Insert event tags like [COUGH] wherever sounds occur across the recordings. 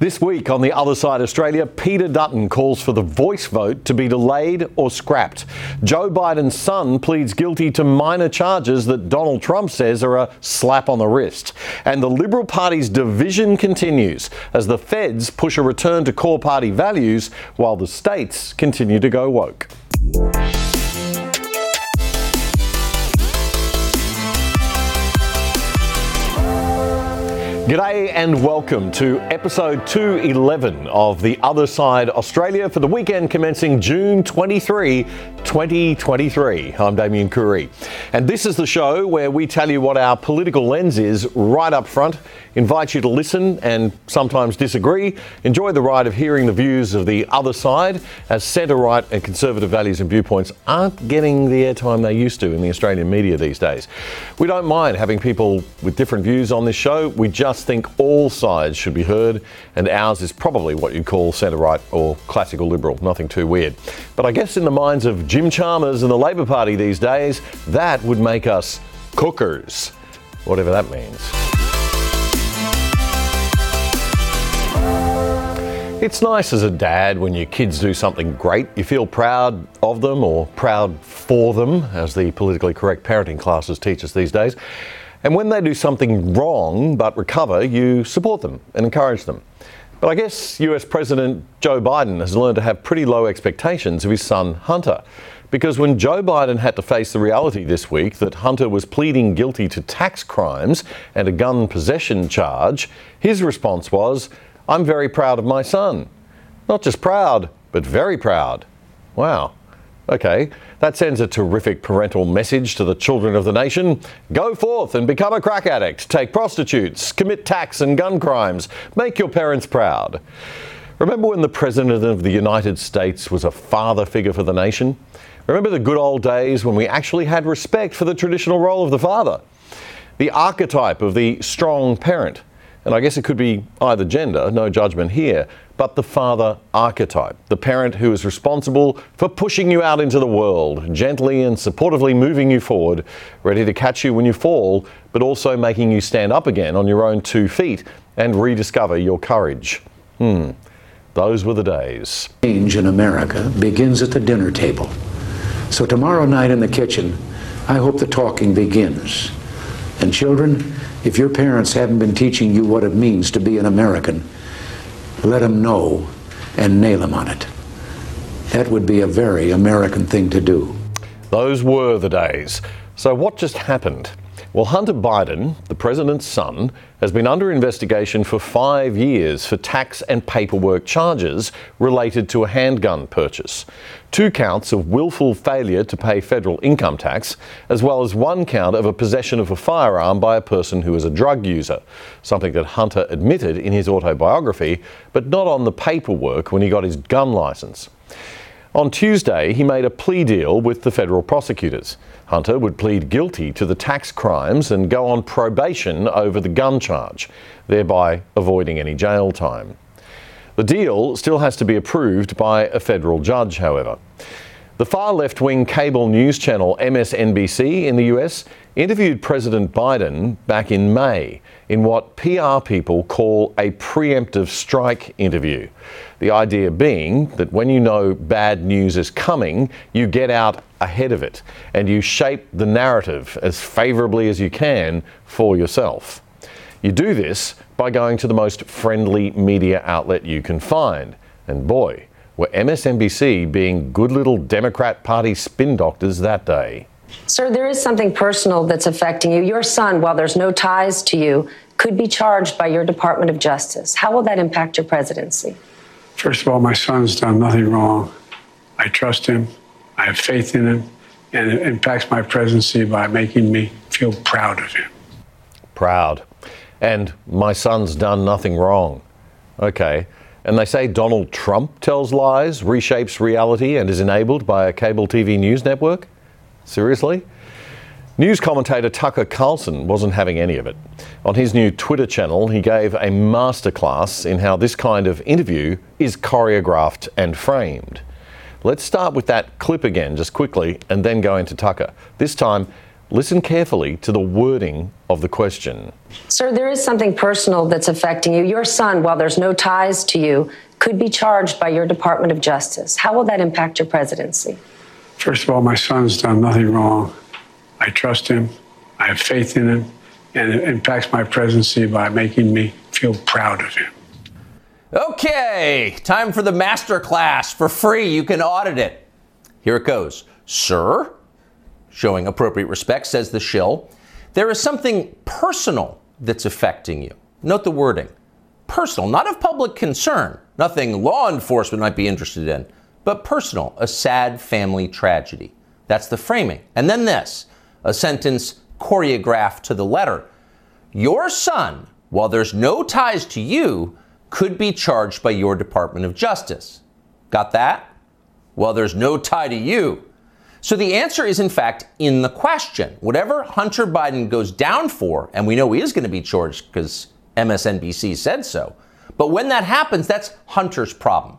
This week on the other side Australia, Peter Dutton calls for the voice vote to be delayed or scrapped. Joe Biden's son pleads guilty to minor charges that Donald Trump says are a slap on the wrist. And the Liberal Party's division continues as the feds push a return to core party values while the states continue to go woke. G'day and welcome to episode 211 of The Other Side Australia for the weekend commencing June 23, 2023. I'm Damien Curry. And this is the show where we tell you what our political lens is right up front, invite you to listen and sometimes disagree, enjoy the ride of hearing the views of the other side as centre right and conservative values and viewpoints aren't getting the airtime they used to in the Australian media these days. We don't mind having people with different views on this show. We just think all sides should be heard, and ours is probably what you'd call centre right or classical liberal, nothing too weird. But I guess in the minds of Jim Chalmers and the Labor Party these days, that would make us cookers, whatever that means. It's nice as a dad when your kids do something great. You feel proud of them or proud for them, as the politically correct parenting classes teach us these days. And when they do something wrong but recover, you support them and encourage them. But I guess US President Joe Biden has learned to have pretty low expectations of his son Hunter. Because when Joe Biden had to face the reality this week that Hunter was pleading guilty to tax crimes and a gun possession charge, his response was, I'm very proud of my son. Not just proud, but very proud. Wow. Okay, that sends a terrific parental message to the children of the nation. Go forth and become a crack addict, take prostitutes, commit tax and gun crimes, make your parents proud. Remember when the President of the United States was a father figure for the nation? Remember the good old days when we actually had respect for the traditional role of the father? The archetype of the strong parent. And I guess it could be either gender, no judgment here, but the father archetype, the parent who is responsible for pushing you out into the world, gently and supportively moving you forward, ready to catch you when you fall, but also making you stand up again on your own two feet and rediscover your courage. Hmm, those were the days. Change in America begins at the dinner table. So tomorrow night in the kitchen, I hope the talking begins. And children, if your parents haven't been teaching you what it means to be an American, let them know and nail them on it. That would be a very American thing to do. Those were the days. So, what just happened? Well, Hunter Biden, the president's son, has been under investigation for five years for tax and paperwork charges related to a handgun purchase. Two counts of willful failure to pay federal income tax, as well as one count of a possession of a firearm by a person who is a drug user, something that Hunter admitted in his autobiography, but not on the paperwork when he got his gun license. On Tuesday, he made a plea deal with the federal prosecutors. Hunter would plead guilty to the tax crimes and go on probation over the gun charge, thereby avoiding any jail time. The deal still has to be approved by a federal judge, however. The far left wing cable news channel MSNBC in the US interviewed President Biden back in May in what PR people call a preemptive strike interview. The idea being that when you know bad news is coming, you get out ahead of it and you shape the narrative as favourably as you can for yourself. You do this by going to the most friendly media outlet you can find. And boy, were MSNBC being good little Democrat Party spin doctors that day. Sir, there is something personal that's affecting you. Your son, while there's no ties to you, could be charged by your Department of Justice. How will that impact your presidency? First of all, my son's done nothing wrong. I trust him, I have faith in him, and it impacts my presidency by making me feel proud of him. Proud. And my son's done nothing wrong. Okay. And they say Donald Trump tells lies, reshapes reality, and is enabled by a cable TV news network? Seriously? News commentator Tucker Carlson wasn't having any of it. On his new Twitter channel, he gave a masterclass in how this kind of interview is choreographed and framed. Let's start with that clip again, just quickly, and then go into Tucker. This time Listen carefully to the wording of the question. Sir, there is something personal that's affecting you. Your son, while there's no ties to you, could be charged by your Department of Justice. How will that impact your presidency? First of all, my son's done nothing wrong. I trust him. I have faith in him. And it impacts my presidency by making me feel proud of him. Okay, time for the master class for free. You can audit it. Here it goes. Sir, showing appropriate respect, says the shill, there is something personal that's affecting you. Note the wording personal, not of public concern, nothing law enforcement might be interested in, but personal, a sad family tragedy. That's the framing. And then this a sentence choreographed to the letter. Your son, while there's no ties to you, could be charged by your Department of Justice. Got that? Well, there's no tie to you. So the answer is, in fact, in the question. Whatever Hunter Biden goes down for, and we know he is going to be charged because MSNBC said so, but when that happens, that's Hunter's problem.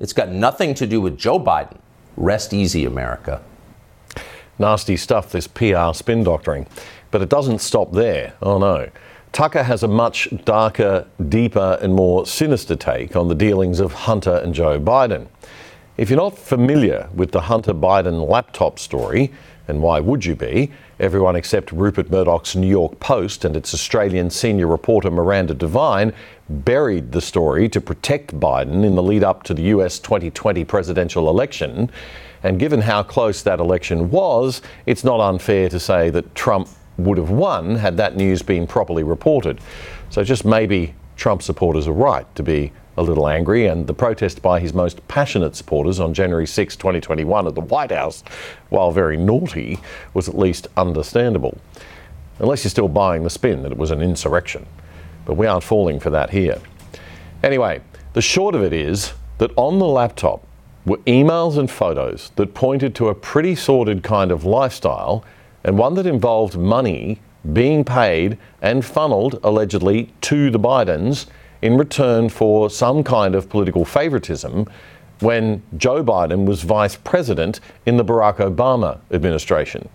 It's got nothing to do with Joe Biden. Rest easy, America. Nasty stuff, this PR spin doctoring. But it doesn't stop there. Oh no. Tucker has a much darker, deeper, and more sinister take on the dealings of Hunter and Joe Biden. If you're not familiar with the Hunter Biden laptop story, and why would you be? Everyone except Rupert Murdoch's New York Post and its Australian senior reporter Miranda Devine buried the story to protect Biden in the lead up to the US 2020 presidential election. And given how close that election was, it's not unfair to say that Trump would have won had that news been properly reported. So just maybe Trump supporters are right to be a little angry, and the protest by his most passionate supporters on January 6, 2021, at the White House, while very naughty, was at least understandable. Unless you're still buying the spin that it was an insurrection. But we aren't falling for that here. Anyway, the short of it is that on the laptop were emails and photos that pointed to a pretty sordid kind of lifestyle and one that involved money being paid and funneled allegedly to the Bidens in return for some kind of political favoritism when Joe Biden was vice president in the Barack Obama administration.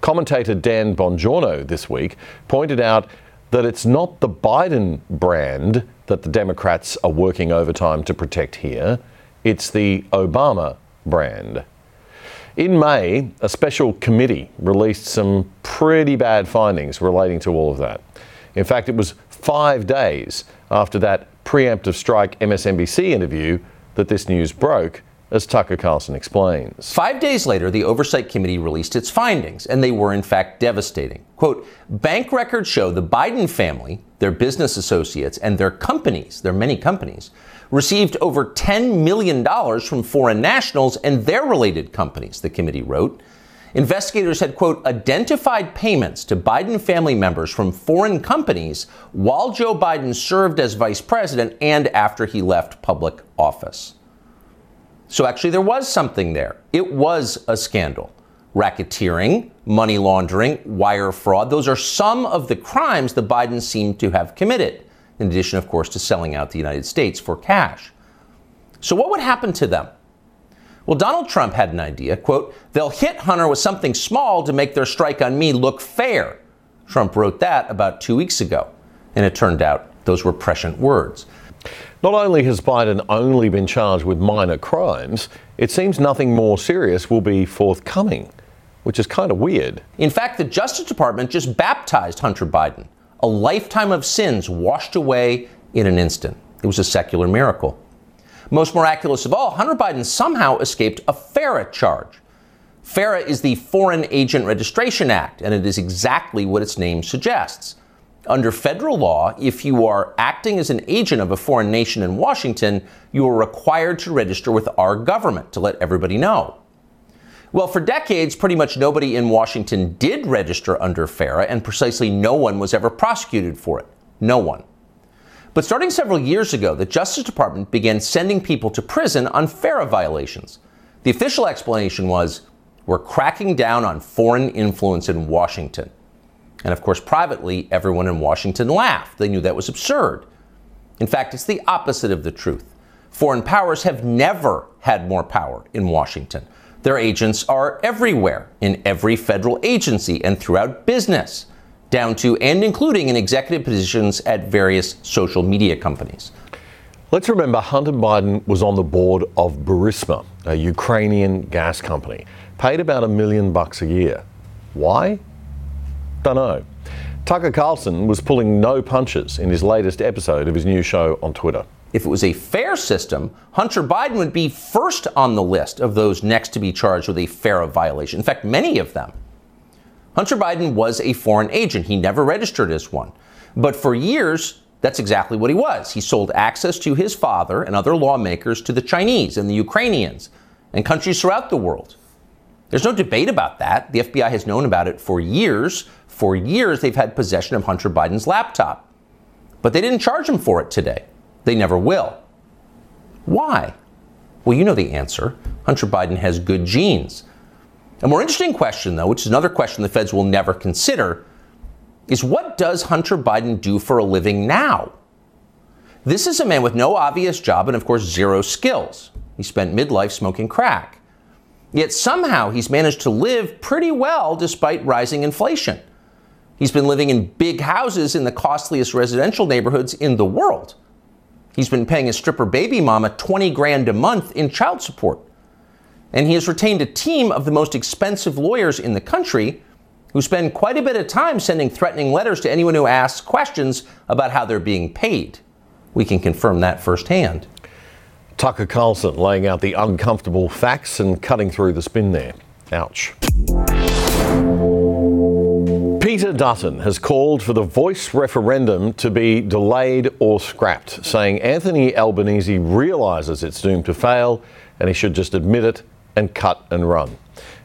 Commentator Dan Bongino this week pointed out that it's not the Biden brand that the Democrats are working overtime to protect here, it's the Obama brand. In May, a special committee released some pretty bad findings relating to all of that. In fact, it was five days after that preemptive strike MSNBC interview that this news broke, as Tucker Carlson explains. Five days later, the Oversight Committee released its findings, and they were in fact devastating. Quote Bank records show the Biden family, their business associates, and their companies, their many companies, received over $10 million from foreign nationals and their related companies, the committee wrote. Investigators had, quote, identified payments to Biden family members from foreign companies while Joe Biden served as vice president and after he left public office. So actually, there was something there. It was a scandal. Racketeering, money laundering, wire fraud, those are some of the crimes the Bidens seem to have committed, in addition, of course, to selling out the United States for cash. So, what would happen to them? Well, Donald Trump had an idea. Quote, they'll hit Hunter with something small to make their strike on me look fair. Trump wrote that about two weeks ago. And it turned out those were prescient words. Not only has Biden only been charged with minor crimes, it seems nothing more serious will be forthcoming, which is kind of weird. In fact, the Justice Department just baptized Hunter Biden. A lifetime of sins washed away in an instant. It was a secular miracle. Most miraculous of all, Hunter Biden somehow escaped a FARA charge. FARA is the Foreign Agent Registration Act, and it is exactly what its name suggests. Under federal law, if you are acting as an agent of a foreign nation in Washington, you are required to register with our government to let everybody know. Well, for decades, pretty much nobody in Washington did register under FARA, and precisely no one was ever prosecuted for it. No one. But starting several years ago, the Justice Department began sending people to prison on FARA violations. The official explanation was we're cracking down on foreign influence in Washington. And of course, privately, everyone in Washington laughed. They knew that was absurd. In fact, it's the opposite of the truth. Foreign powers have never had more power in Washington. Their agents are everywhere, in every federal agency and throughout business, down to and including in executive positions at various social media companies. Let's remember Hunter Biden was on the board of Burisma, a Ukrainian gas company, paid about a million bucks a year. Why? Don't know. Tucker Carlson was pulling no punches in his latest episode of his new show on Twitter. If it was a fair system, Hunter Biden would be first on the list of those next to be charged with a FARA violation. In fact, many of them. Hunter Biden was a foreign agent. He never registered as one. But for years, that's exactly what he was. He sold access to his father and other lawmakers to the Chinese and the Ukrainians and countries throughout the world. There's no debate about that. The FBI has known about it for years. For years, they've had possession of Hunter Biden's laptop. But they didn't charge him for it today. They never will. Why? Well, you know the answer. Hunter Biden has good genes. A more interesting question, though, which is another question the feds will never consider, is what does Hunter Biden do for a living now? This is a man with no obvious job and, of course, zero skills. He spent midlife smoking crack. Yet somehow he's managed to live pretty well despite rising inflation. He's been living in big houses in the costliest residential neighborhoods in the world. He's been paying his stripper baby mama 20 grand a month in child support. And he has retained a team of the most expensive lawyers in the country who spend quite a bit of time sending threatening letters to anyone who asks questions about how they're being paid. We can confirm that firsthand. Tucker Carlson laying out the uncomfortable facts and cutting through the spin there. Ouch. Peter Dutton has called for the voice referendum to be delayed or scrapped, saying Anthony Albanese realises it's doomed to fail and he should just admit it and cut and run.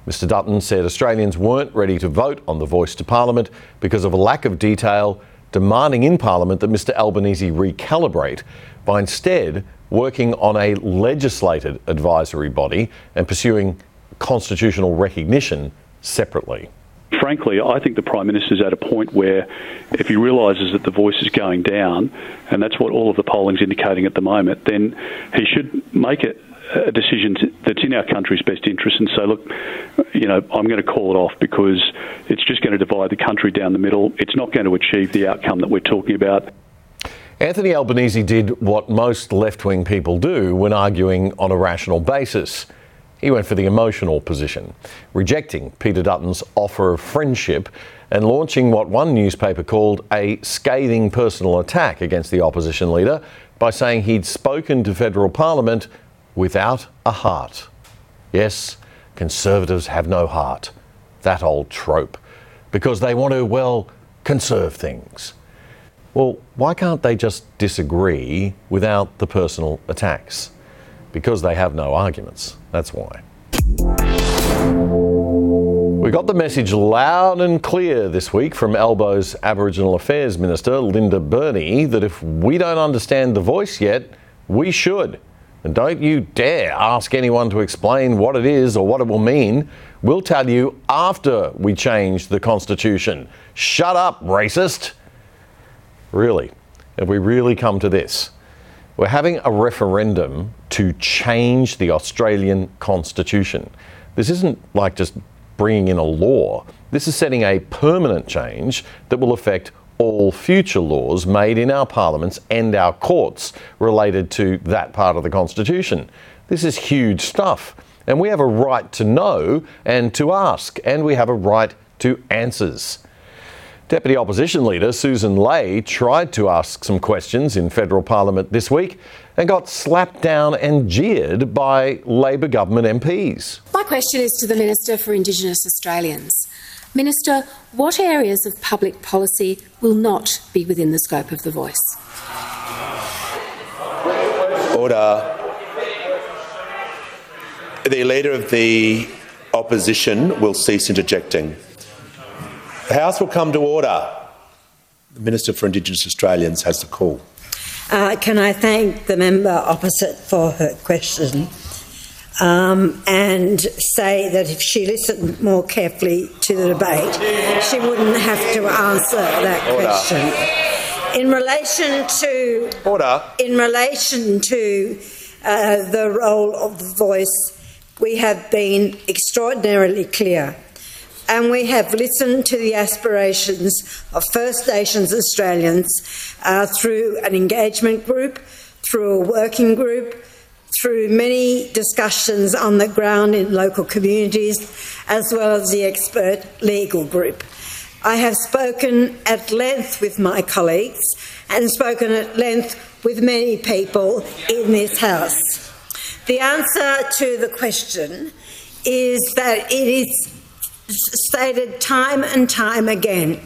Mr Dutton said Australians weren't ready to vote on the voice to Parliament because of a lack of detail, demanding in Parliament that Mr Albanese recalibrate by instead working on a legislated advisory body and pursuing constitutional recognition separately frankly, I think the Prime Minister's at a point where if he realises that the voice is going down, and that's what all of the polling's indicating at the moment, then he should make it a decision that's in our country's best interest and say, look, you know, I'm going to call it off because it's just going to divide the country down the middle. It's not going to achieve the outcome that we're talking about. Anthony Albanese did what most left wing people do when arguing on a rational basis he went for the emotional position, rejecting Peter Dutton's offer of friendship and launching what one newspaper called a scathing personal attack against the opposition leader by saying he'd spoken to federal parliament without a heart. Yes, conservatives have no heart. That old trope. Because they want to, well, conserve things. Well, why can't they just disagree without the personal attacks? Because they have no arguments. That's why. We got the message loud and clear this week from Albo's Aboriginal Affairs Minister, Linda Burney, that if we don't understand the voice yet, we should. And don't you dare ask anyone to explain what it is or what it will mean. We'll tell you after we change the Constitution. Shut up, racist. Really, have we really come to this? We're having a referendum to change the Australian Constitution. This isn't like just bringing in a law. This is setting a permanent change that will affect all future laws made in our parliaments and our courts related to that part of the Constitution. This is huge stuff. And we have a right to know and to ask, and we have a right to answers. Deputy Opposition Leader Susan Ley tried to ask some questions in federal parliament this week and got slapped down and jeered by Labor government MPs. My question is to the Minister for Indigenous Australians. Minister, what areas of public policy will not be within the scope of the voice? Order. The Leader of the Opposition will cease interjecting. The House will come to order. The Minister for Indigenous Australians has the call. Uh, can I thank the member opposite for her question um, and say that if she listened more carefully to the debate, she wouldn't have to answer that Order. question. In relation to Order. in relation to uh, the role of the voice we have been extraordinarily clear and we have listened to the aspirations of First Nations Australians uh, through an engagement group, through a working group, through many discussions on the ground in local communities, as well as the expert legal group. I have spoken at length with my colleagues and spoken at length with many people in this House. The answer to the question is that it is stated time and time again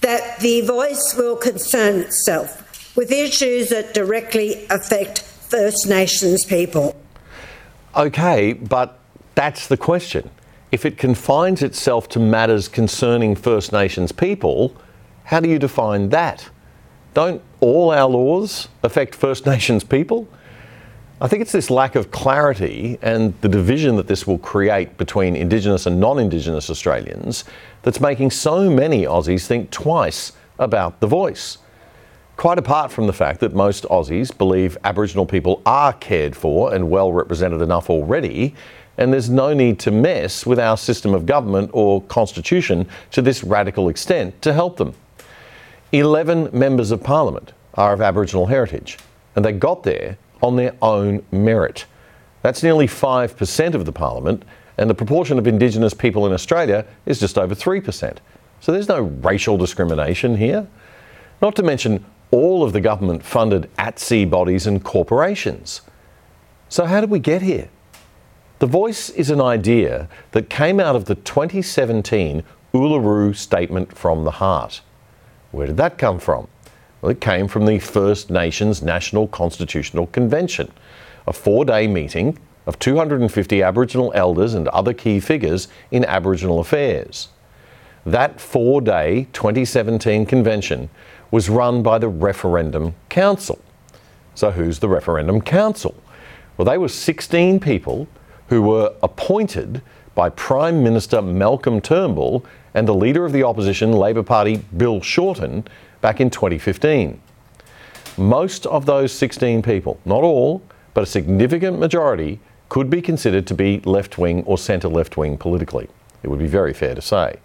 that the voice will concern itself with issues that directly affect First Nations people. Okay, but that's the question. If it confines itself to matters concerning First Nations people, how do you define that? Don't all our laws affect First [LAUGHS] Nations people? I think it's this lack of clarity and the division that this will create between Indigenous and non Indigenous Australians that's making so many Aussies think twice about the voice. Quite apart from the fact that most Aussies believe Aboriginal people are cared for and well represented enough already, and there's no need to mess with our system of government or constitution to this radical extent to help them. 11 members of parliament are of Aboriginal heritage, and they got there on their own merit. That's nearly 5% of the parliament, and the proportion of Indigenous people in Australia is just over 3%. So there's no racial discrimination here. Not to mention all of the government funded ATSI bodies and corporations. So, how did we get here? The Voice is an idea that came out of the 2017 Uluru Statement from the Heart. Where did that come from? Well, it came from the First Nations National Constitutional Convention, a four day meeting of 250 Aboriginal elders and other key figures in Aboriginal affairs. That four day 2017 convention was run by the Referendum Council. So, who's the Referendum Council? Well, they were 16 people who were appointed by Prime Minister Malcolm Turnbull and the leader of the opposition Labor Party, Bill Shorten, back in 2015. Most of those 16 people, not all, but a significant majority, could be considered to be left wing or centre left wing politically. It would be very fair to say.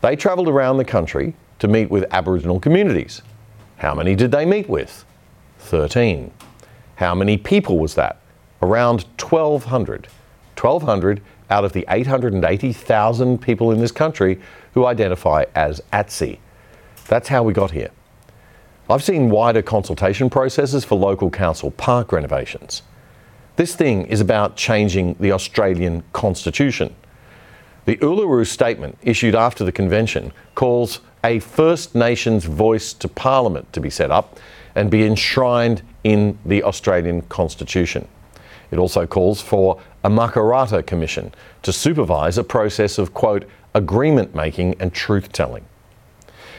They travelled around the country to meet with Aboriginal communities. How many did they meet with? 13. How many people was that? Around 1,200. 1,200 out of the 880,000 people in this country who identify as ATSI. That's how we got here. I've seen wider consultation processes for local council park renovations. This thing is about changing the Australian Constitution. The Uluru Statement, issued after the convention, calls a First Nations voice to Parliament to be set up and be enshrined in the Australian Constitution. It also calls for a Makarrata Commission to supervise a process of, quote, agreement making and truth telling.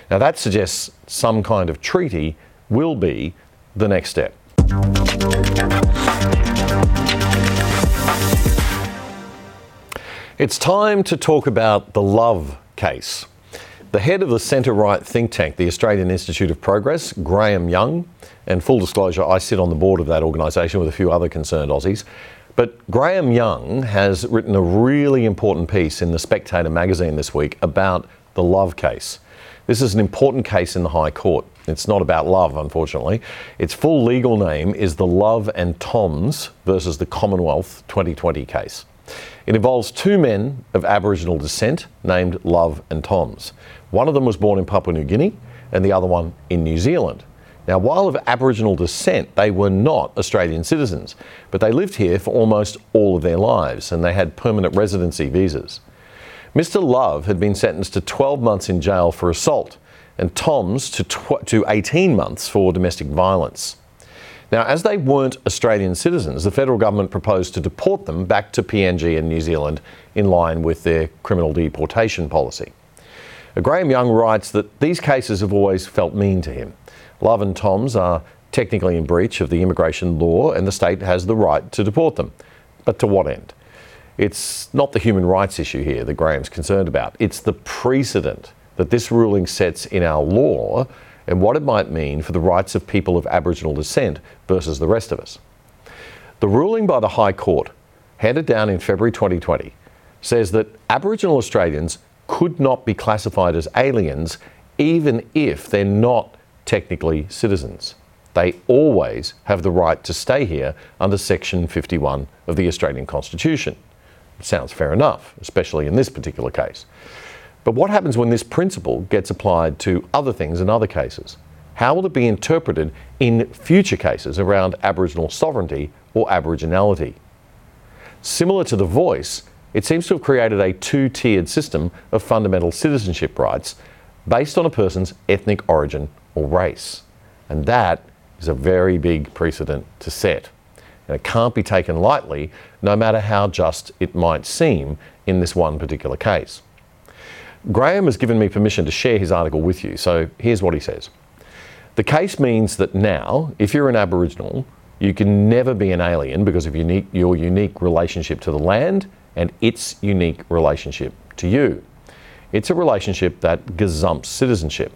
Now, that suggests some kind of treaty will be the next step. It's time to talk about the Love case. The head of the centre right think tank, the Australian Institute of Progress, Graham Young, and full disclosure, I sit on the board of that organisation with a few other concerned Aussies. But Graham Young has written a really important piece in the Spectator magazine this week about the Love case. This is an important case in the High Court. It's not about love, unfortunately. Its full legal name is the Love and Thoms versus the Commonwealth 2020 case. It involves two men of Aboriginal descent named Love and Thoms. One of them was born in Papua New Guinea and the other one in New Zealand. Now, while of Aboriginal descent, they were not Australian citizens, but they lived here for almost all of their lives and they had permanent residency visas. Mr. Love had been sentenced to 12 months in jail for assault and Thoms to, tw- to 18 months for domestic violence. Now, as they weren't Australian citizens, the federal government proposed to deport them back to PNG and New Zealand in line with their criminal deportation policy. Graham Young writes that these cases have always felt mean to him. Love and Thoms are technically in breach of the immigration law, and the state has the right to deport them. But to what end? It's not the human rights issue here that Graham's concerned about, it's the precedent that this ruling sets in our law and what it might mean for the rights of people of Aboriginal descent versus the rest of us. The ruling by the High Court handed down in February 2020, says that Aboriginal Australians could not be classified as aliens even if they're not technically citizens. They always have the right to stay here under Section 51 of the Australian Constitution. Sounds fair enough, especially in this particular case. But what happens when this principle gets applied to other things in other cases? How will it be interpreted in future cases around Aboriginal sovereignty or Aboriginality? Similar to the voice, it seems to have created a two tiered system of fundamental citizenship rights based on a person's ethnic origin or race. And that is a very big precedent to set. And it can't be taken lightly, no matter how just it might seem in this one particular case. Graham has given me permission to share his article with you, so here's what he says. The case means that now, if you're an Aboriginal, you can never be an alien because of unique, your unique relationship to the land and its unique relationship to you. It's a relationship that gazumps citizenship.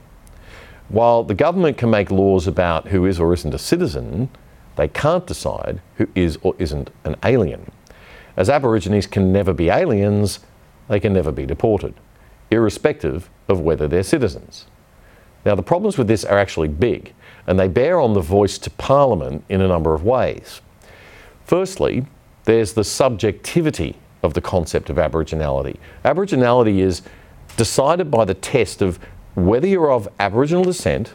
While the government can make laws about who is or isn't a citizen, they can't decide who is or isn't an alien. As Aborigines can never be aliens, they can never be deported, irrespective of whether they're citizens. Now, the problems with this are actually big, and they bear on the voice to Parliament in a number of ways. Firstly, there's the subjectivity of the concept of Aboriginality. Aboriginality is decided by the test of whether you're of Aboriginal descent,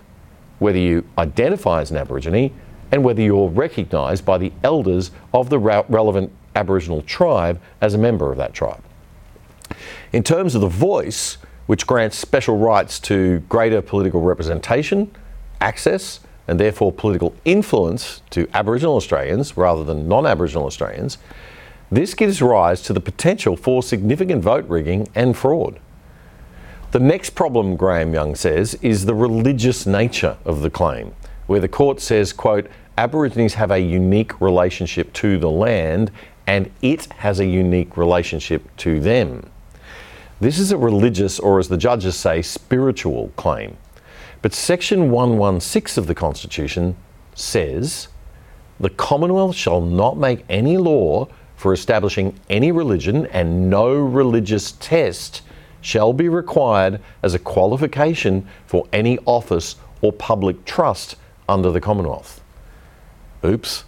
whether you identify as an Aborigine, and whether you're recognised by the elders of the relevant Aboriginal tribe as a member of that tribe. In terms of the voice, which grants special rights to greater political representation, access, and therefore political influence to Aboriginal Australians rather than non Aboriginal Australians, this gives rise to the potential for significant vote rigging and fraud. The next problem, Graham Young says, is the religious nature of the claim, where the court says, quote, Aborigines have a unique relationship to the land and it has a unique relationship to them. This is a religious, or as the judges say, spiritual claim. But Section 116 of the Constitution says the Commonwealth shall not make any law for establishing any religion, and no religious test shall be required as a qualification for any office or public trust under the Commonwealth. Oops.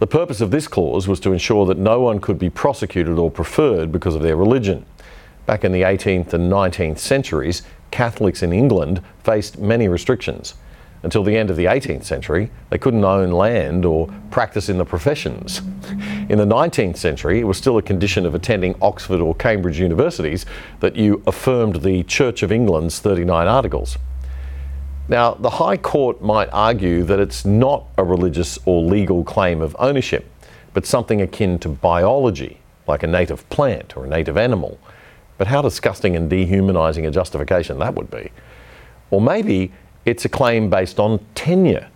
The purpose of this clause was to ensure that no one could be prosecuted or preferred because of their religion. Back in the 18th and 19th centuries, Catholics in England faced many restrictions. Until the end of the 18th century, they couldn't own land or practice in the professions. In the 19th century, it was still a condition of attending Oxford or Cambridge universities that you affirmed the Church of England's 39 Articles. Now, the High Court might argue that it's not a religious or legal claim of ownership, but something akin to biology, like a native plant or a native animal. But how disgusting and dehumanising a justification that would be. Or maybe it's a claim based on tenure.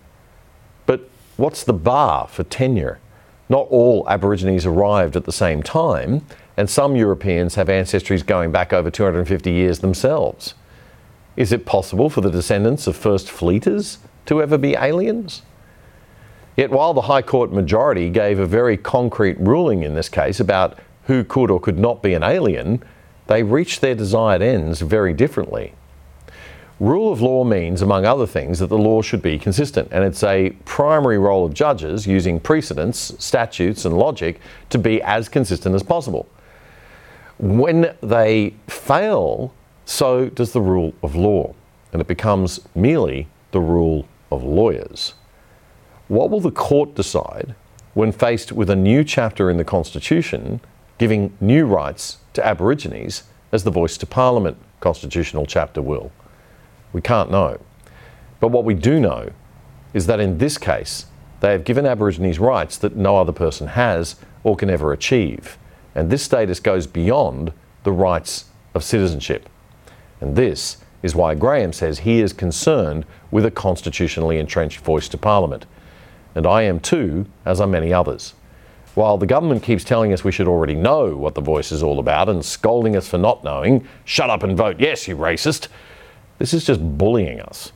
But what's the bar for tenure? Not all Aborigines arrived at the same time, and some Europeans have ancestries going back over 250 years themselves. Is it possible for the descendants of first fleeters to ever be aliens? Yet, while the High Court majority gave a very concrete ruling in this case about who could or could not be an alien, they reached their desired ends very differently. Rule of law means, among other things, that the law should be consistent, and it's a primary role of judges using precedents, statutes, and logic to be as consistent as possible. When they fail, so does the rule of law, and it becomes merely the rule of lawyers. What will the court decide when faced with a new chapter in the Constitution giving new rights to Aborigines as the voice to Parliament constitutional chapter will? We can't know. But what we do know is that in this case, they have given Aborigines rights that no other person has or can ever achieve. And this status goes beyond the rights of citizenship. And this is why Graham says he is concerned with a constitutionally entrenched voice to Parliament. And I am too, as are many others. While the government keeps telling us we should already know what the voice is all about and scolding us for not knowing, shut up and vote yes, you racist, this is just bullying us.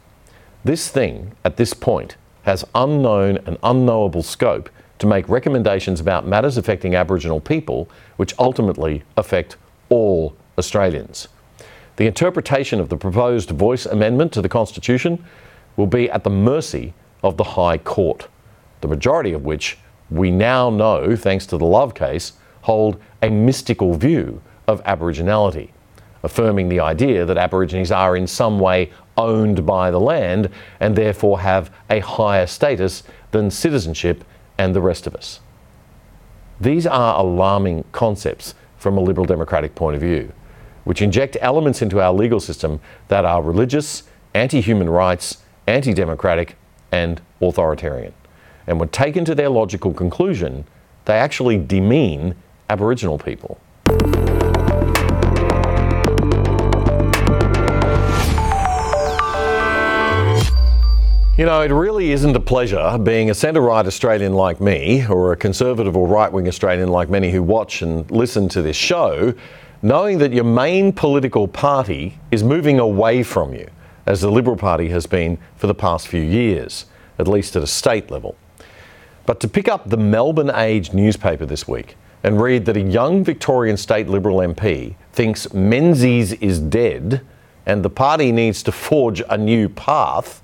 This thing, at this point, has unknown and unknowable scope to make recommendations about matters affecting Aboriginal people, which ultimately affect all Australians. The interpretation of the proposed voice amendment to the Constitution will be at the mercy of the High Court, the majority of which we now know, thanks to the Love case, hold a mystical view of Aboriginality, affirming the idea that Aborigines are in some way owned by the land and therefore have a higher status than citizenship and the rest of us. These are alarming concepts from a Liberal Democratic point of view, which inject elements into our legal system that are religious, anti human rights, anti democratic, and authoritarian. And when taken to their logical conclusion, they actually demean Aboriginal people. You know, it really isn't a pleasure being a centre right Australian like me, or a conservative or right wing Australian like many who watch and listen to this show, knowing that your main political party is moving away from you, as the Liberal Party has been for the past few years, at least at a state level. But to pick up the Melbourne Age newspaper this week and read that a young Victorian State Liberal MP thinks Menzies is dead and the party needs to forge a new path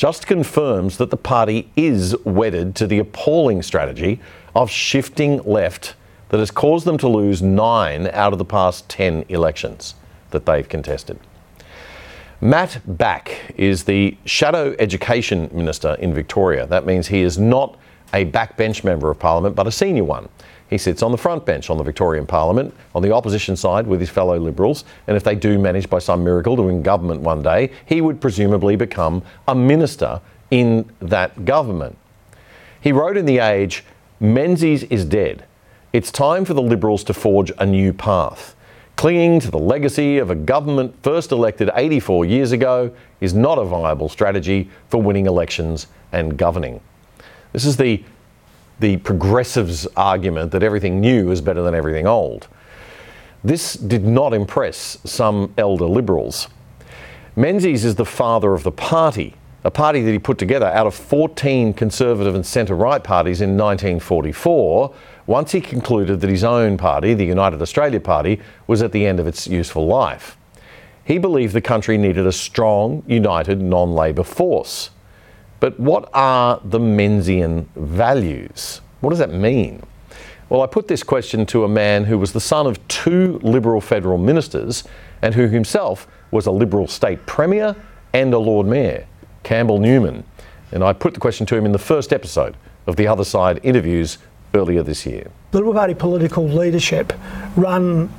just confirms that the party is wedded to the appalling strategy of shifting left that has caused them to lose nine out of the past 10 elections that they've contested. Matt Bach is the Shadow Education Minister in Victoria. That means he is not a backbench member of Parliament, but a senior one. He sits on the front bench on the Victorian Parliament, on the opposition side with his fellow Liberals, and if they do manage by some miracle to win government one day, he would presumably become a minister in that government. He wrote in The Age Menzies is dead. It's time for the Liberals to forge a new path. Clinging to the legacy of a government first elected 84 years ago is not a viable strategy for winning elections and governing. This is the the progressives' argument that everything new is better than everything old. This did not impress some elder liberals. Menzies is the father of the party, a party that he put together out of 14 conservative and centre right parties in 1944, once he concluded that his own party, the United Australia Party, was at the end of its useful life. He believed the country needed a strong, united non Labor force. But what are the Menzian values? What does that mean? Well, I put this question to a man who was the son of two Liberal federal ministers and who himself was a Liberal state premier and a Lord Mayor, Campbell Newman. And I put the question to him in the first episode of the Other Side interviews earlier this year. Liberal Party political leadership run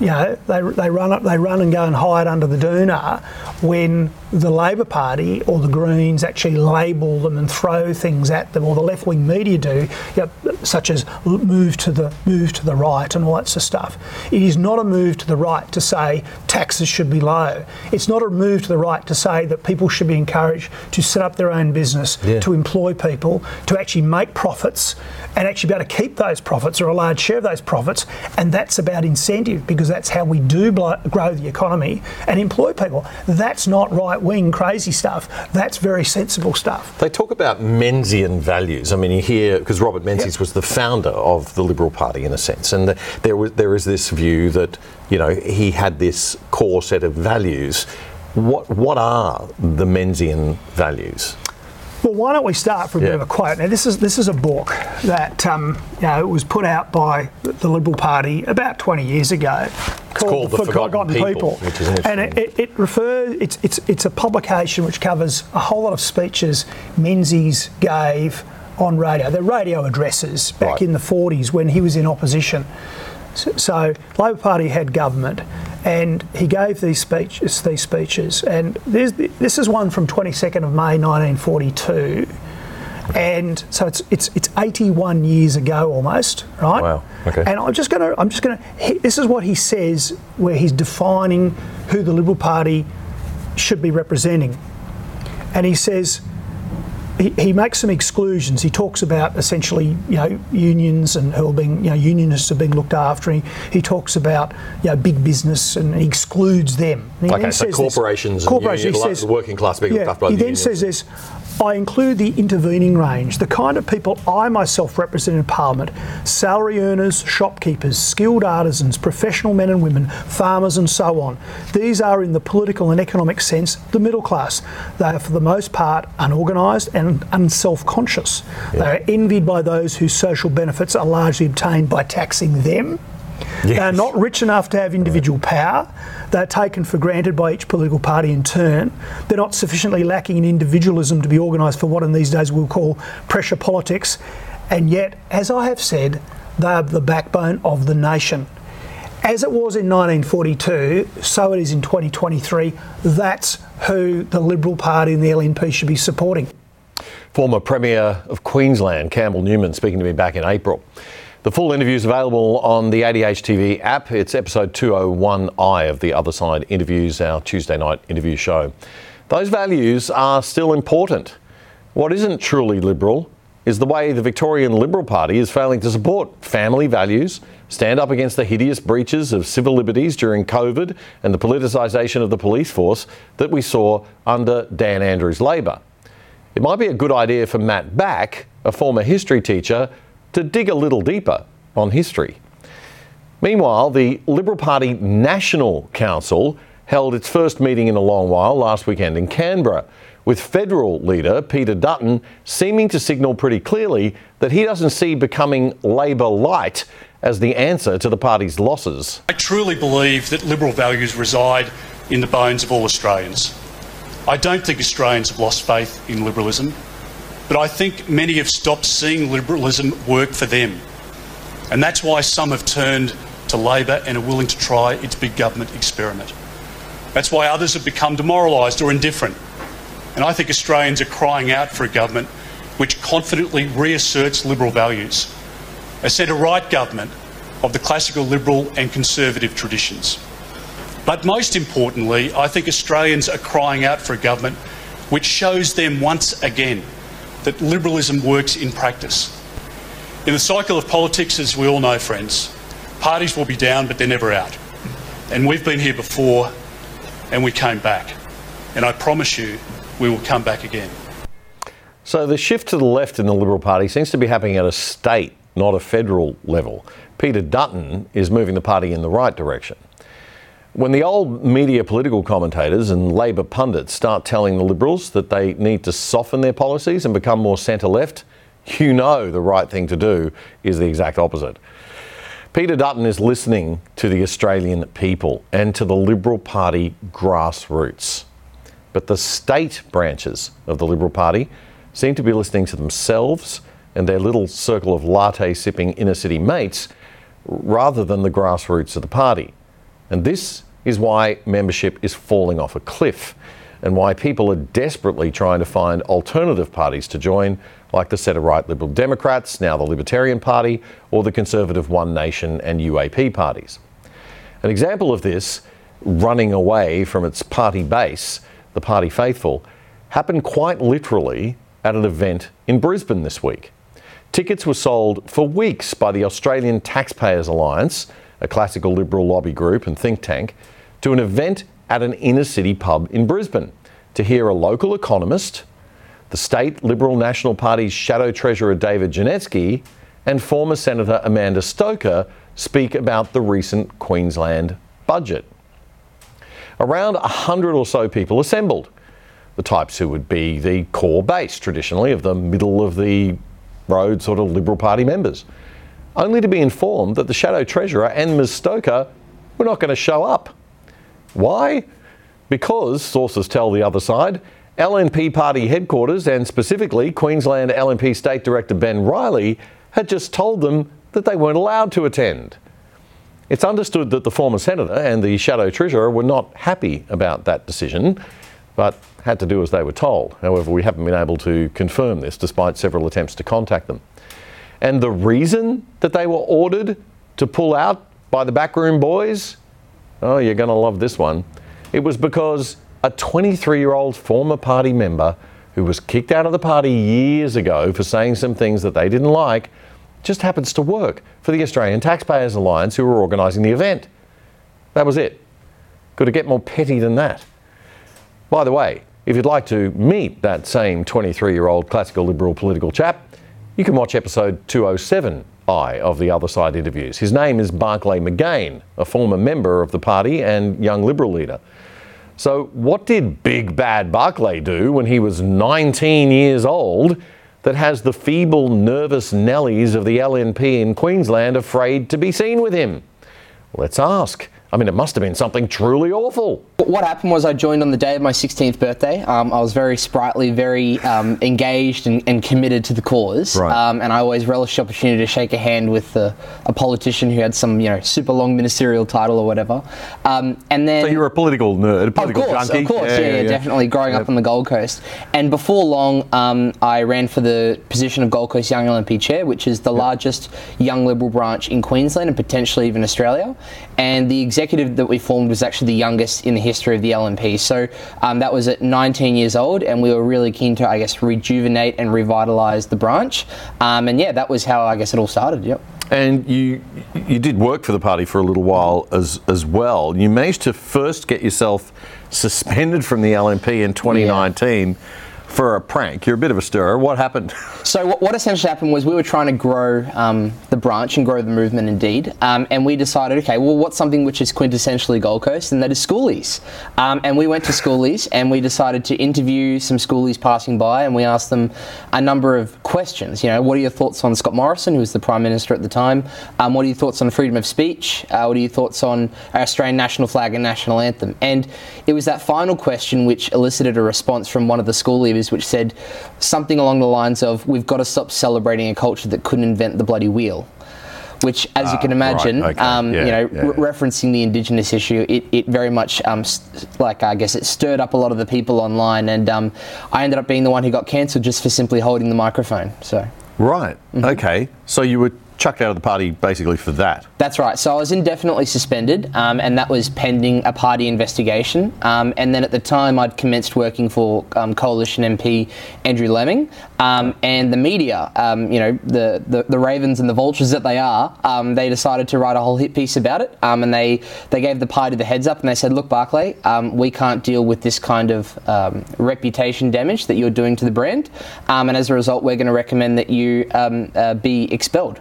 you know, they, they run up, they run and go and hide under the doona when the Labor Party or the Greens actually label them and throw things at them, or the left-wing media do, you know, such as move to the move to the right and all that sort of stuff. It is not a move to the right to say taxes should be low. It's not a move to the right to say that people should be encouraged to set up their own business, yeah. to employ people, to actually make profits, and actually be able to keep those profits or a large share of those profits. And that's about incentive because that's how we do grow the economy and employ people. That's not right wing crazy stuff. That's very sensible stuff. They talk about Menzian values. I mean, you hear, because Robert Menzies yep. was the founder of the Liberal Party in a sense, and the, there, was, there is this view that, you know, he had this core set of values. What, what are the Menzian values? Well, why don't we start from a yeah. bit of a quote? Now, this is this is a book that um, you know was put out by the Liberal Party about 20 years ago. It's called, The, Forgotten, Forgotten People, People. and it, it, it, refers. It's it's it's a publication which covers a whole lot of speeches Menzies gave on radio. They're radio addresses back right. in the 40s when he was in opposition. So, so Labor Party had government, and he gave these speeches. These speeches, and this is one from 22nd of May 1942, and so it's it's it's 81 years ago almost, right? Wow. Okay. And I'm just gonna I'm just gonna this is what he says where he's defining who the Liberal Party should be representing, and he says he, he makes some exclusions. He talks about essentially, you know, unions and who are being, you know, unionists are being looked after. He, he talks about, you know, big business and he excludes them. And he Okay, so corporations and corporations, union- he the says- working class being looked after by He the then unions. says this. I include the intervening range, the kind of people I myself represent in Parliament salary earners, shopkeepers, skilled artisans, professional men and women, farmers, and so on. These are, in the political and economic sense, the middle class. They are, for the most part, unorganised and unself conscious. They are envied by those whose social benefits are largely obtained by taxing them. They are not rich enough to have individual power. They're taken for granted by each political party in turn. They're not sufficiently lacking in individualism to be organised for what in these days we'll call pressure politics. And yet, as I have said, they are the backbone of the nation. As it was in 1942, so it is in 2023. That's who the Liberal Party and the LNP should be supporting. Former Premier of Queensland, Campbell Newman, speaking to me back in April. The full interview is available on the ADH TV app. It's episode 201I of the Other Side Interviews, our Tuesday night interview show. Those values are still important. What isn't truly liberal is the way the Victorian Liberal Party is failing to support family values, stand up against the hideous breaches of civil liberties during COVID and the politicisation of the police force that we saw under Dan Andrews' Labor. It might be a good idea for Matt Bach, a former history teacher, to dig a little deeper on history. Meanwhile, the Liberal Party National Council held its first meeting in a long while last weekend in Canberra, with federal leader Peter Dutton seeming to signal pretty clearly that he doesn't see becoming Labor light as the answer to the party's losses. I truly believe that Liberal values reside in the bones of all Australians. I don't think Australians have lost faith in Liberalism, but I think many have stopped seeing Liberalism work for them. And that's why some have turned to Labor and are willing to try its big government experiment. That's why others have become demoralised or indifferent. And I think Australians are crying out for a government which confidently reasserts Liberal values, a centre right government of the classical Liberal and Conservative traditions. But most importantly, I think Australians are crying out for a government which shows them once again that liberalism works in practice. In the cycle of politics, as we all know, friends, parties will be down, but they're never out. And we've been here before, and we came back. And I promise you, we will come back again. So the shift to the left in the Liberal Party seems to be happening at a state, not a federal level. Peter Dutton is moving the party in the right direction. When the old media political commentators and Labor pundits start telling the Liberals that they need to soften their policies and become more centre left, you know the right thing to do is the exact opposite. Peter Dutton is listening to the Australian people and to the Liberal Party grassroots. But the state branches of the Liberal Party seem to be listening to themselves and their little circle of latte sipping inner city mates rather than the grassroots of the party. And this is why membership is falling off a cliff and why people are desperately trying to find alternative parties to join, like the centre right Liberal Democrats, now the Libertarian Party, or the Conservative One Nation and UAP parties. An example of this, running away from its party base, the Party Faithful, happened quite literally at an event in Brisbane this week. Tickets were sold for weeks by the Australian Taxpayers Alliance, a classical liberal lobby group and think tank, to an event at an inner city pub in Brisbane. To hear a local economist, the state Liberal National Party's shadow treasurer David Janetzki, and former Senator Amanda Stoker speak about the recent Queensland budget. Around 100 or so people assembled, the types who would be the core base traditionally of the middle of the road sort of Liberal Party members, only to be informed that the shadow treasurer and Ms Stoker were not going to show up. Why? Because, sources tell the other side, LNP party headquarters and specifically Queensland LNP State Director Ben Riley had just told them that they weren't allowed to attend. It's understood that the former senator and the shadow treasurer were not happy about that decision, but had to do as they were told. However, we haven't been able to confirm this despite several attempts to contact them. And the reason that they were ordered to pull out by the backroom boys? Oh, you're going to love this one. It was because a 23 year old former party member who was kicked out of the party years ago for saying some things that they didn't like, just happens to work for the Australian Taxpayers Alliance who were organising the event. That was it. Could it get more petty than that? By the way, if you'd like to meet that same 23 year old classical liberal political chap, you can watch episode 207 I of the Other Side interviews. His name is Barclay McGain, a former member of the party and young Liberal leader. So, what did Big Bad Barclay do when he was 19 years old that has the feeble, nervous Nellies of the LNP in Queensland afraid to be seen with him? Let's ask. I mean, it must have been something truly awful. What happened was I joined on the day of my 16th birthday. Um, I was very sprightly, very um, engaged and, and, committed to the cause. Right. Um, and I always relished the opportunity to shake a hand with a, a, politician who had some, you know, super long ministerial title or whatever. Um, and then. So you were a political nerd, a political of course, junkie? Of course, yeah, yeah, yeah, definitely. Growing up on the Gold Coast. And before long, um, I ran for the position of Gold Coast Young LNP Chair, which is the largest young Liberal branch in Queensland and potentially even Australia. And the executive that we formed was actually the youngest in the history of the LNP. So um, that was at 19 years old, and we were really keen to, I guess, rejuvenate and revitalise the branch. Um, and yeah, that was how I guess it all started. Yep. And you you did work for the party for a little while as as well. You managed to first get yourself suspended from the LNP in 2019. Yeah for a prank. You're a bit of a stirrer. What happened? [LAUGHS] So what, what essentially happened was we were trying to grow um, the branch and grow the movement indeed, um, and we decided, okay, well, what's something which is quintessentially Gold Coast, and that is schoolies. Um, and we went to schoolies, and we decided to interview some schoolies passing by, and we asked them a number of questions. You know, what are your thoughts on Scott Morrison, who was the Prime Minister at the time? Um, what are your thoughts on freedom of speech? Uh, what are your thoughts on our Australian national flag and national anthem? And it was that final question which elicited a response from one of the schoolies which said something along the lines of, "We've got to stop celebrating a culture that couldn't invent the bloody wheel." Which, as you can ah, imagine, right, okay. um, yeah, you know, yeah, re- referencing the Indigenous issue, it, it very much, um, st- like I guess, it stirred up a lot of the people online, and um, I ended up being the one who got cancelled just for simply holding the microphone. So. Right. Mm-hmm. Okay. So you were chucked out of the party basically for that. That's right. So I was indefinitely suspended, um, and that was pending a party investigation. Um, and then at the time, I'd commenced working for um, Coalition MP Andrew Laming, um, and the media, um, you know, the, the, the ravens and the vultures that they are, um, they decided to write a whole hit piece about it, and they they gave the party the heads up, and they said, "Look, Barclay, we can't deal with this kind of reputation damage that you're doing to the brand, and as a result, we're going to recommend that you uh, be expelled."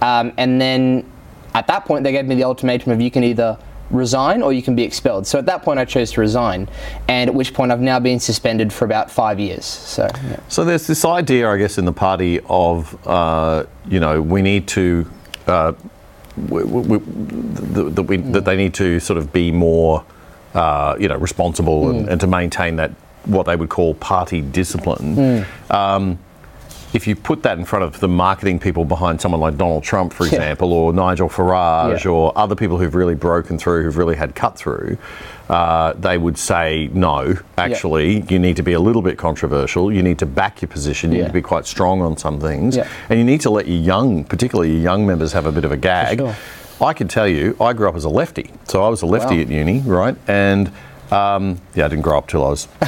Um, and then at that point, they gave me the ultimatum of you can either resign or you can be expelled. So at that point, I chose to resign, and at which point I've now been suspended for about five years. So, yeah. so there's this idea, I guess, in the party of uh, you know we need to. Uh, we, we, that, we, that they need to sort of be more, uh, you know, responsible mm. and, and, to maintain that what they would call party discipline. Mm. Um, if you put that in front of the marketing people behind someone like Donald Trump, for example, yeah. or Nigel Farage, yeah. or other people who've really broken through, who've really had cut through, uh, they would say, no, actually, yeah. you need to be a little bit controversial. You need to back your position. You need to be quite strong on some things. And you need to let your young, particularly your young members, have a bit of a gag. Sure. I can tell you, I grew up as a lefty. So I was a lefty wow. at uni, right? And um, yeah, I didn't grow up till I was [LAUGHS]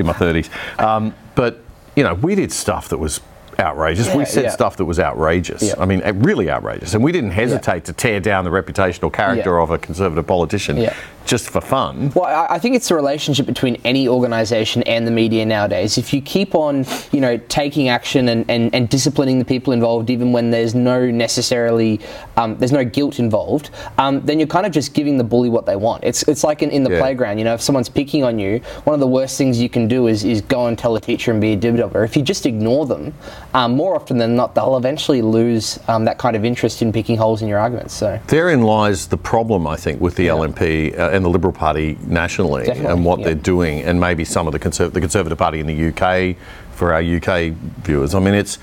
in my 30s. Um, but you know, we did stuff that was outrageous. Yeah, we said yeah. stuff that was outrageous. Yeah. I mean, really outrageous. And we didn't hesitate to tear down the reputational character of a conservative politician just for fun. Well, I think it's the relationship between any organisation and the media nowadays. If you keep on, you know, taking action and, and, and disciplining the people involved, even when there's no necessarily, um, there's no guilt involved, um, then you're kind of just giving the bully what they want. It's it's like in, in the playground, you know, if someone's picking on you, one of the worst things you can do is, is go and tell a teacher and be a dibdobber. If you just ignore them, um, more often than not, they'll eventually lose um, that kind of interest in picking holes in your arguments. So therein lies the problem, I think, with the yeah. LNP. Uh, and the Liberal Party nationally Definitely, and what yeah. they're doing, and maybe some of the, Conserv- the Conservative Party in the UK for our UK viewers. I mean, it's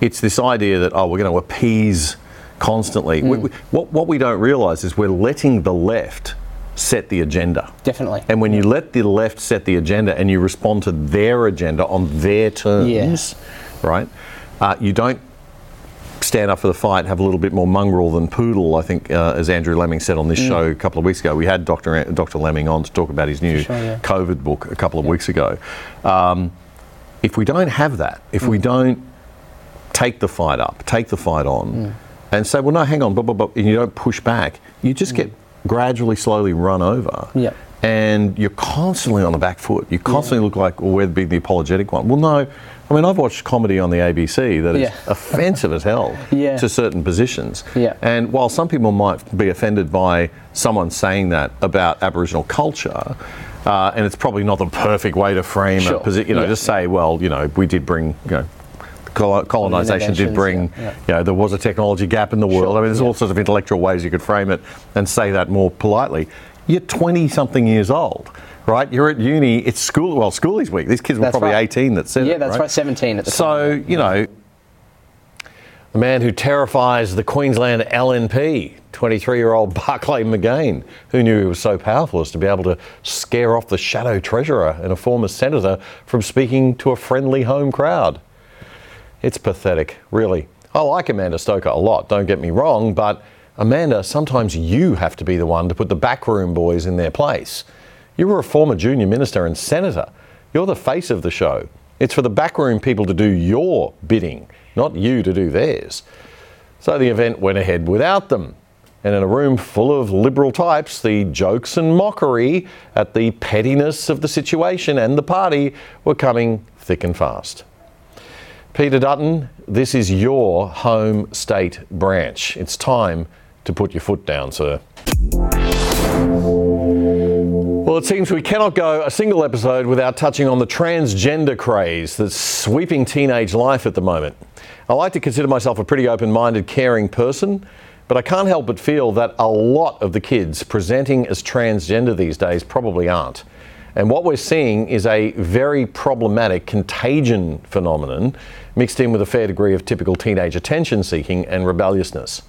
it's this idea that oh, we're going to appease constantly. Mm. We, we, what what we don't realise is we're letting the left set the agenda. Definitely. And when you let the left set the agenda and you respond to their agenda on their terms, yeah. Right? Uh, you don't stand up for the fight, have a little bit more mongrel than poodle, I think, uh, as Andrew Laming said on this mm. show a couple of weeks ago. We had Dr. A- Dr. Laming on to talk about his new sure, yeah. COVID book a couple of yeah. weeks ago. Um, if we don't have that, if we don't take the fight up, take the fight on, and say, well, no, hang on, blah, blah, blah, and you don't push back, you just get gradually, slowly run over. Yep. And you're constantly on the back foot. You constantly look like, well, we're being the apologetic one. Well, no. I mean, I've watched comedy on the ABC that is Yeah. offensive as hell [LAUGHS] Yeah. to certain positions. Yeah. And while some people might be offended by someone saying that about Aboriginal culture, uh, and it's probably not the perfect way to frame Sure. a position, you know, just say, well, you know, we did bring, you know, colonization did bring, yeah, yeah. you know, there was a technology gap in the world. I mean, there's yeah. all sorts of intellectual ways you could frame it and say that more politely. You're 20 something years old, right? You're at uni, it's school, well, schoolies week. These kids were That's probably right. 18 that said Yeah, it. that's right, 17 at the So, time. So you know, the man who terrifies the Queensland LNP, 23 year old [LAUGHS] Barclay McGain, who knew he was so powerful as to be able to scare off the shadow treasurer and a former senator from speaking to a friendly home crowd. It's pathetic, really. I like Amanda Stoker a lot, don't get me wrong, but Amanda, sometimes you have to be the one to put the backroom boys in their place. You were a former junior minister and senator. You're the face of the show. It's for the backroom people to do your bidding, not you to do theirs. So the event went ahead without them. And in a room full of liberal types, the jokes and mockery at the pettiness of the situation and the party were coming thick and fast. Peter Dutton, this is your home state branch. It's time to put your foot down, sir. Well, it seems we cannot go a single episode without touching on the transgender craze that's sweeping teenage life at the moment. I like to consider myself a pretty open minded, caring person, but I can't help but feel that a lot of the kids presenting as transgender these days probably aren't. And what we're seeing is a very problematic contagion phenomenon mixed in with a fair degree of typical teenage attention seeking and rebelliousness,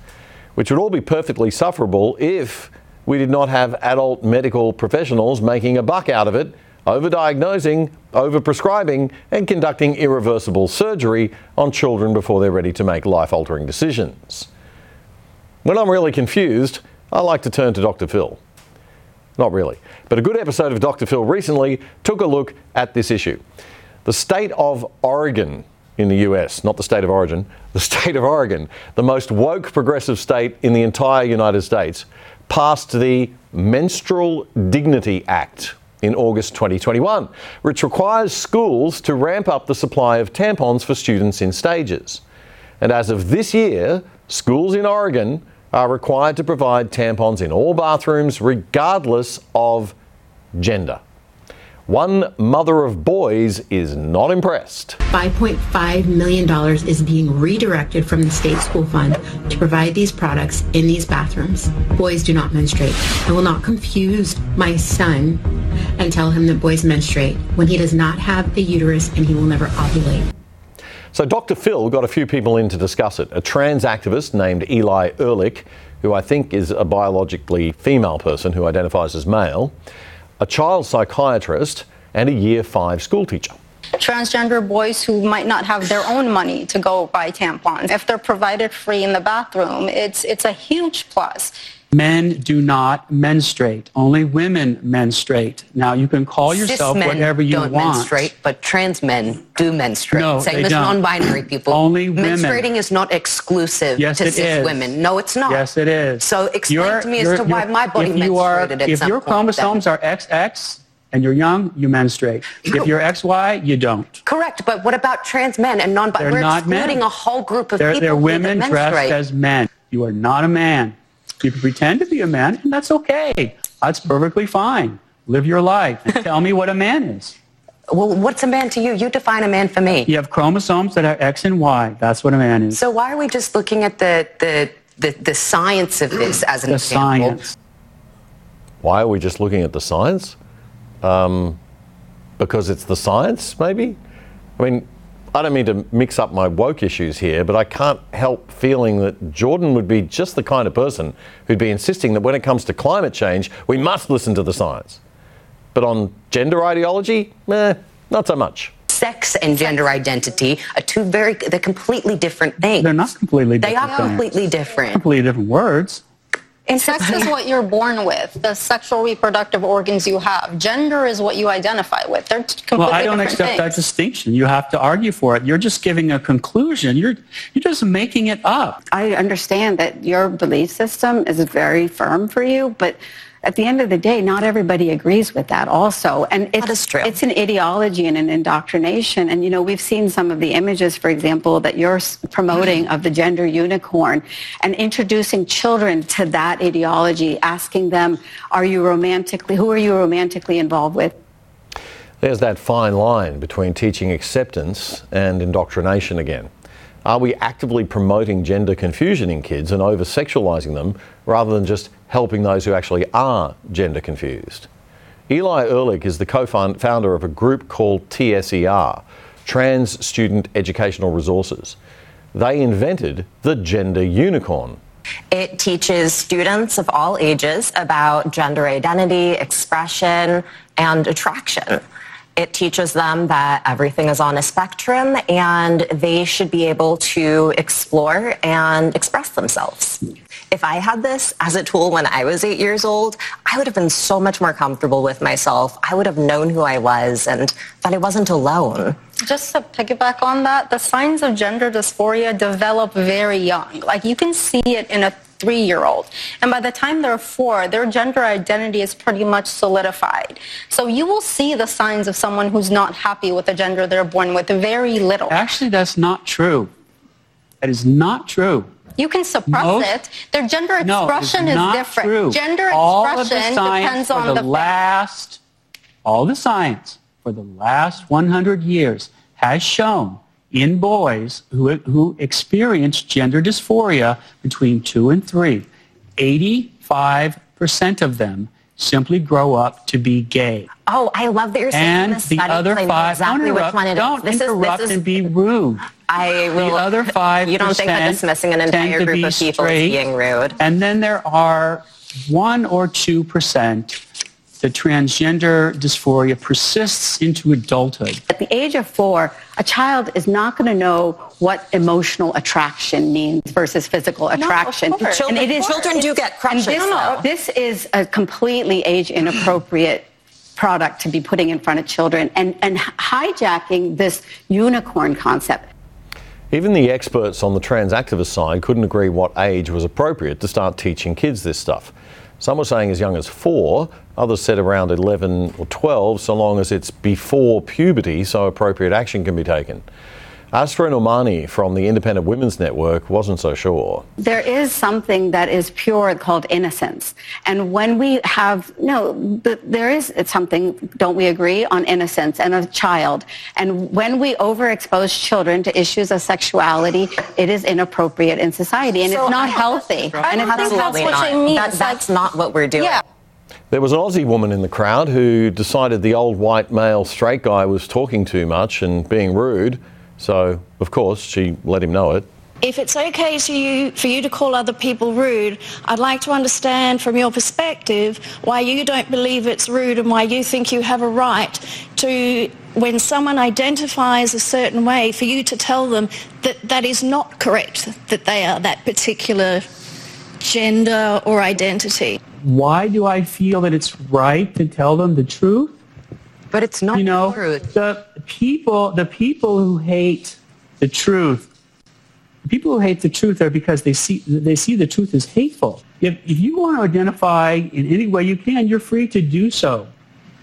which would all be perfectly sufferable if we did not have adult medical professionals making a buck out of it, overdiagnosing, overprescribing, and conducting irreversible surgery on children before they're ready to make life altering decisions. When I'm really confused, I like to turn to Dr. Phil. Not really. But a good episode of Dr. Phil recently took a look at this issue. The state of Oregon in the US, not the state of origin, [LAUGHS] the state of Oregon, the most woke progressive state in the entire United States, passed the Menstrual Dignity Act in August 2021, which requires schools to ramp up the supply of tampons for students in stages. And as of this year, schools in Oregon are required to provide tampons in all bathrooms, regardless of gender. One mother of boys is not impressed. $5.5 million is being redirected from the state school fund to provide these products in these bathrooms. Boys do not menstruate. I will not confuse my son and tell him that boys menstruate when he does not have the uterus and he will never ovulate. So Dr. Phil got a few people in to discuss it. A trans activist named Eli Erlick, who I think is a biologically female person who identifies as male, a child psychiatrist, and a year five school teacher. transgender boys who might not have their own money to go buy tampons. If they're provided free in the bathroom, it's it's a huge plus. Men do not menstruate. Only women menstruate. Now you can call yourself Cis men whatever you don't want. menstruate, but trans men do menstruate. No, Same they as don't. non-binary [CLEARS THROAT] people. Only women. Menstruating is not exclusive Yes, to it cis is. women. No, it's not. Yes, it is. So explain You're- to me as to why my body if you are, menstruated at if some your point then. chromosomes are XX and you're young, you menstruate. If you're [COUGHS] XY, you don't. Correct, but what about trans men and non-binary? They're We're not men. excluding a whole group of They're, people they're who women dressed as men. You are not a man. You can pretend to be a man, and that's okay. That's perfectly fine. Live your life. And tell me what a man is. [LAUGHS] Well, what's a man to you? You define a man for me. You have chromosomes that are X and Y. That's what a man is. So why are we just looking at the the the, the science of this as an The example? science. Why are we just looking at the science? Um, because it's the science, maybe? I mean, I don't mean to mix up my woke issues here, but I can't help feeling that Jordan would be just the kind of person who'd be insisting that when it comes to climate change, we must listen to the science. But on gender ideology, eh, not so much. Sex and gender identity are two very they're completely different things. They're not completely different. They are things. completely different. Completely different words. And sex is what you're born with, the sexual reproductive organs you have. Gender is what you identify with. They're t- completely Well, I don't accept things. that distinction. You have to argue for it. You're just giving a conclusion. You're you're just making it up. I understand that your belief system is very firm for you, but at the end of the day, not everybody agrees with that also. And it's, it's an ideology and an indoctrination. And, you know, we've seen some of the images, for example, that you're promoting of the gender unicorn and introducing children to that ideology, asking them, are you romantically, who are you romantically involved with? There's that fine line between teaching acceptance and indoctrination again. Are we actively promoting gender confusion in kids and over sexualizing them rather than just helping those who actually are gender confused? Eli Erlick is the co founder of a group called TSER, Trans Student Educational Resources. They invented the gender unicorn. It teaches students of all ages about gender identity, expression, and attraction. It teaches them that everything is on a spectrum and they should be able to explore and express themselves. If I had this as a tool when I was eight years old, I would have been so much more comfortable with myself. I would have known who I was and that I wasn't alone. Just to piggyback on that, the signs of gender dysphoria develop very young. Like you can see it in a three-year-old. And by the time they're four, their gender identity is pretty much solidified. So you will see the signs of someone who's not happy with the gender they're born with very little. Actually, that's not true. That is not true. You can suppress Most- it. Their gender expression No, is different. true. Gender all expression depends on the, the last, all the science for the last 100 years has shown in boys who, who experience gender dysphoria between two and three, 85% of them simply grow up to be gay. Oh, I love that you're saying And this the other five, exactly don't which interrupt, one it is. don't This is- this interrupt and be rude. I will. The other five You don't think that dismissing an entire group of people is being rude? And then there are one or two percent the transgender dysphoria persists into adulthood. At the age of four, a child is not going to know what emotional attraction means versus physical attraction. course. Children- children do get crushes, And this, though. this is a completely age inappropriate product to be putting in front of children and, and hijacking this unicorn concept. Even the experts on the trans activist side couldn't agree what age was appropriate to start teaching kids this stuff. Some were saying as young as four, others said around 11 or 12, so long as it's before puberty, so appropriate action can be taken. Asra Nomani from the Independent Women's Network wasn't so sure. There is something that is pure called innocence. And when we have, no, there is something, don't we agree, on innocence and a child. And when we overexpose children to issues of sexuality, it is inappropriate in society and So it's not I- healthy. I and don't it's think that's what absolutely you not. mean. That- that's not what we're doing. There was an Aussie woman in the crowd who decided the old white male straight guy was talking too much and being rude, so of course she let him know it. If it's okay to you, for you to call other people rude, I'd like to understand from your perspective why you don't believe it's rude and why you think you have a right to, when someone identifies a certain way, for you to tell them that that is not correct, that they are that particular gender or identity. Why do I feel that it's right to tell them the truth? But it's not you know, The people, the people who hate the truth, the people who hate the truth are because they see they see the truth as hateful. If, if you want to identify in any way you can, you're free to do so.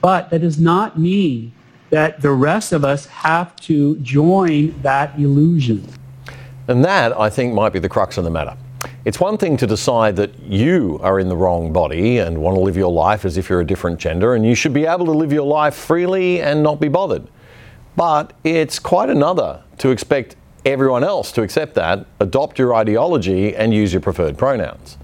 But that does not mean that the rest of us have to join that illusion. And that, I think, might be the crux of the matter. It's one thing to decide that you are in the wrong body and want to live your life as if you're a different gender, and you should be able to live your life freely and not be bothered. But it's quite another to expect everyone else to accept that, adopt your ideology, and use your preferred pronouns.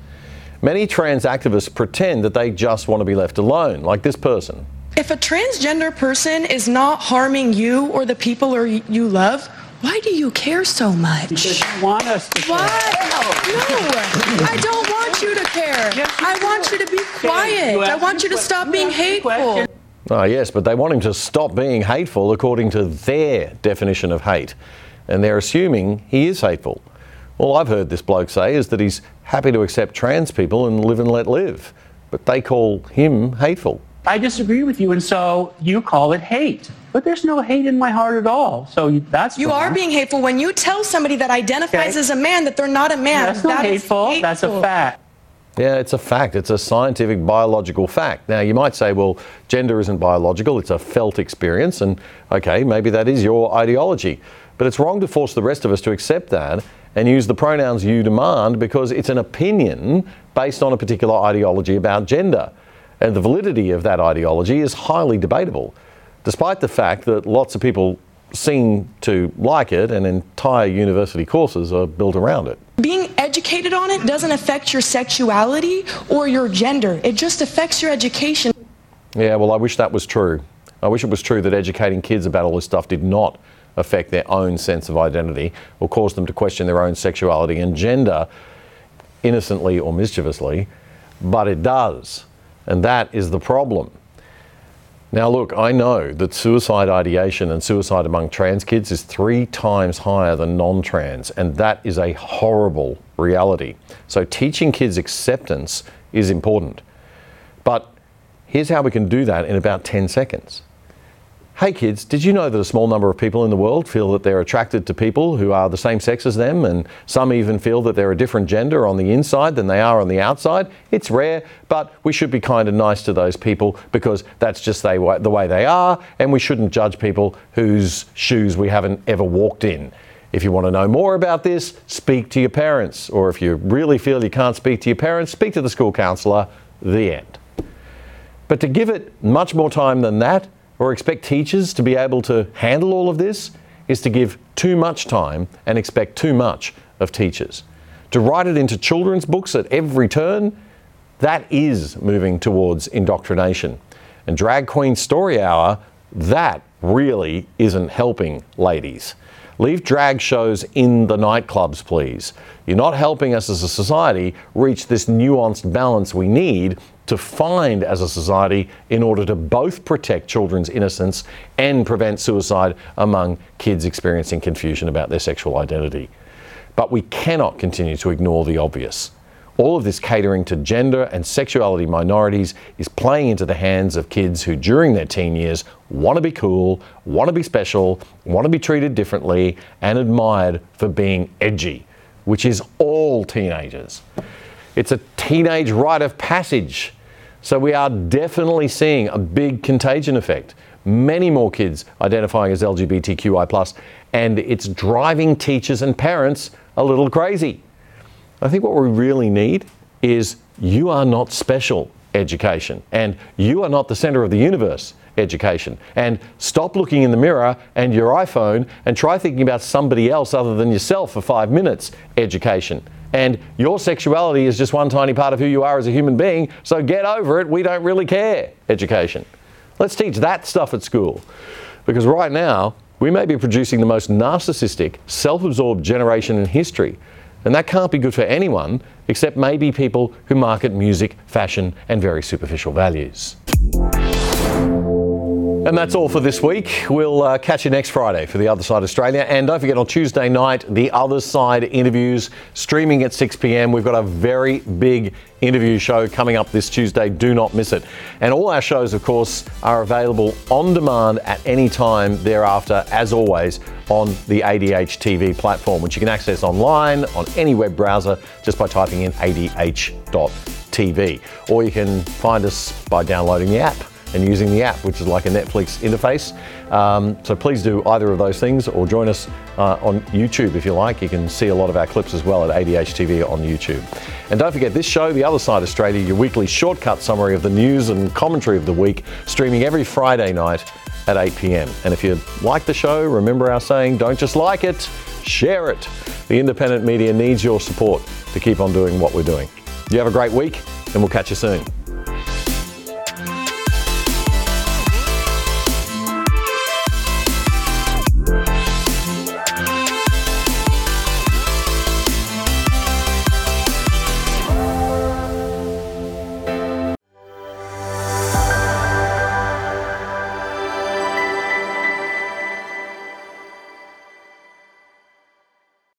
Many trans activists pretend that they just want to be left alone, like this person. If a transgender person is not harming you or the people or you love, why do you care so much? Because you want us to Why? No, I don't want you to care. I want you to be quiet. I want you to stop being hateful. Ah, yes, but they want him to stop being hateful according to their definition of hate. And they're assuming he is hateful. All I've heard this bloke say is that he's happy to accept trans people and live and let live, but they call him hateful. I disagree with you, and so you call it hate. But there's no hate in my heart at all. So that's You wrong. are being hateful when you tell somebody that identifies Okay. as a man that they're not a man. That's not That is hateful. That's a fact. Yeah, it's a fact. It's a scientific, biological fact. Now, you might say, well, gender isn't biological, it's a felt experience, and okay, maybe that is your ideology. But it's wrong to force the rest of us to accept that and use the pronouns you demand because it's an opinion based on a particular ideology about gender. And the validity of that ideology is highly debatable, despite the fact that lots of people seem to like it and entire university courses are built around it. Being educated on it doesn't affect your sexuality or your gender. It just affects your education. Yeah, well, I wish that was true. I wish it was true that educating kids about all this stuff did not affect their own sense of identity or cause them to question their own sexuality and gender innocently or mischievously, but it does. And that is the problem. Now, look, I know that suicide ideation and suicide among trans kids is three times higher than non trans, and that is a horrible reality. So, teaching kids acceptance is important. But here's how we can do that in about 10 seconds. Hey kids, did you know that a small number of people in the world feel that they're attracted to people who are the same sex as them, and some even feel that they're a different gender on the inside than they are on the outside? It's rare, but we should be kind and nice to those people because that's just they, the way they are, and we shouldn't judge people whose shoes we haven't ever walked in. If you want to know more about this, speak to your parents, or if you really feel you can't speak to your parents, speak to the school counsellor. The end. But to give it much more time than that, or expect teachers to be able to handle all of this, is to give too much time and expect too much of teachers. To write it into children's books at every turn, that is moving towards indoctrination. And Drag Queen Story Hour, that really isn't helping ladies. Leave drag shows in the nightclubs, please. You're not helping us as a society reach this nuanced balance we need to find as a society in order to both protect children's innocence and prevent suicide among kids experiencing confusion about their sexual identity. But we cannot continue to ignore the obvious. All of this catering to gender and sexuality minorities is playing into the hands of kids who, during their teen years, want to be cool, want to be special, want to be treated differently, and admired for being edgy, which is all teenagers. It's a teenage rite of passage. So we are definitely seeing a big contagion effect. Many more kids identifying as LGBTQI, and it's driving teachers and parents a little crazy. I think what we really need is you are not special education and you are not the center of the universe education. And stop looking in the mirror and your iPhone and try thinking about somebody else other than yourself for five minutes education. And your sexuality is just one tiny part of who you are as a human being, so get over it. We don't really care education. Let's teach that stuff at school. Because right now, we may be producing the most narcissistic, self absorbed generation in history. And that can't be good for anyone except maybe people who market music, fashion, and very superficial values. And that's all for this week. We'll uh, catch you next Friday for The Other Side Australia. And don't forget on Tuesday night, The Other Side interviews streaming at 6 p.m. We've got a very big interview show coming up this Tuesday. Do not miss it. And all our shows, of course, are available on demand at any time thereafter, as always, on the ADH TV platform, which you can access online on any web browser just by typing in adh.tv. Or you can find us by downloading the app and using the app, which is like a Netflix interface. Um, so please do either of those things or join us uh, on YouTube if you like. You can see a lot of our clips as well at ADH TV on YouTube. And don't forget this show, The Other Side Australia, your weekly shortcut summary of the news and commentary of the week, streaming every Friday night at 8 p.m. And if you like the show, remember our saying, don't just like it, share it. The independent media needs your support to keep on doing what we're doing. You have a great week, and we'll catch you soon.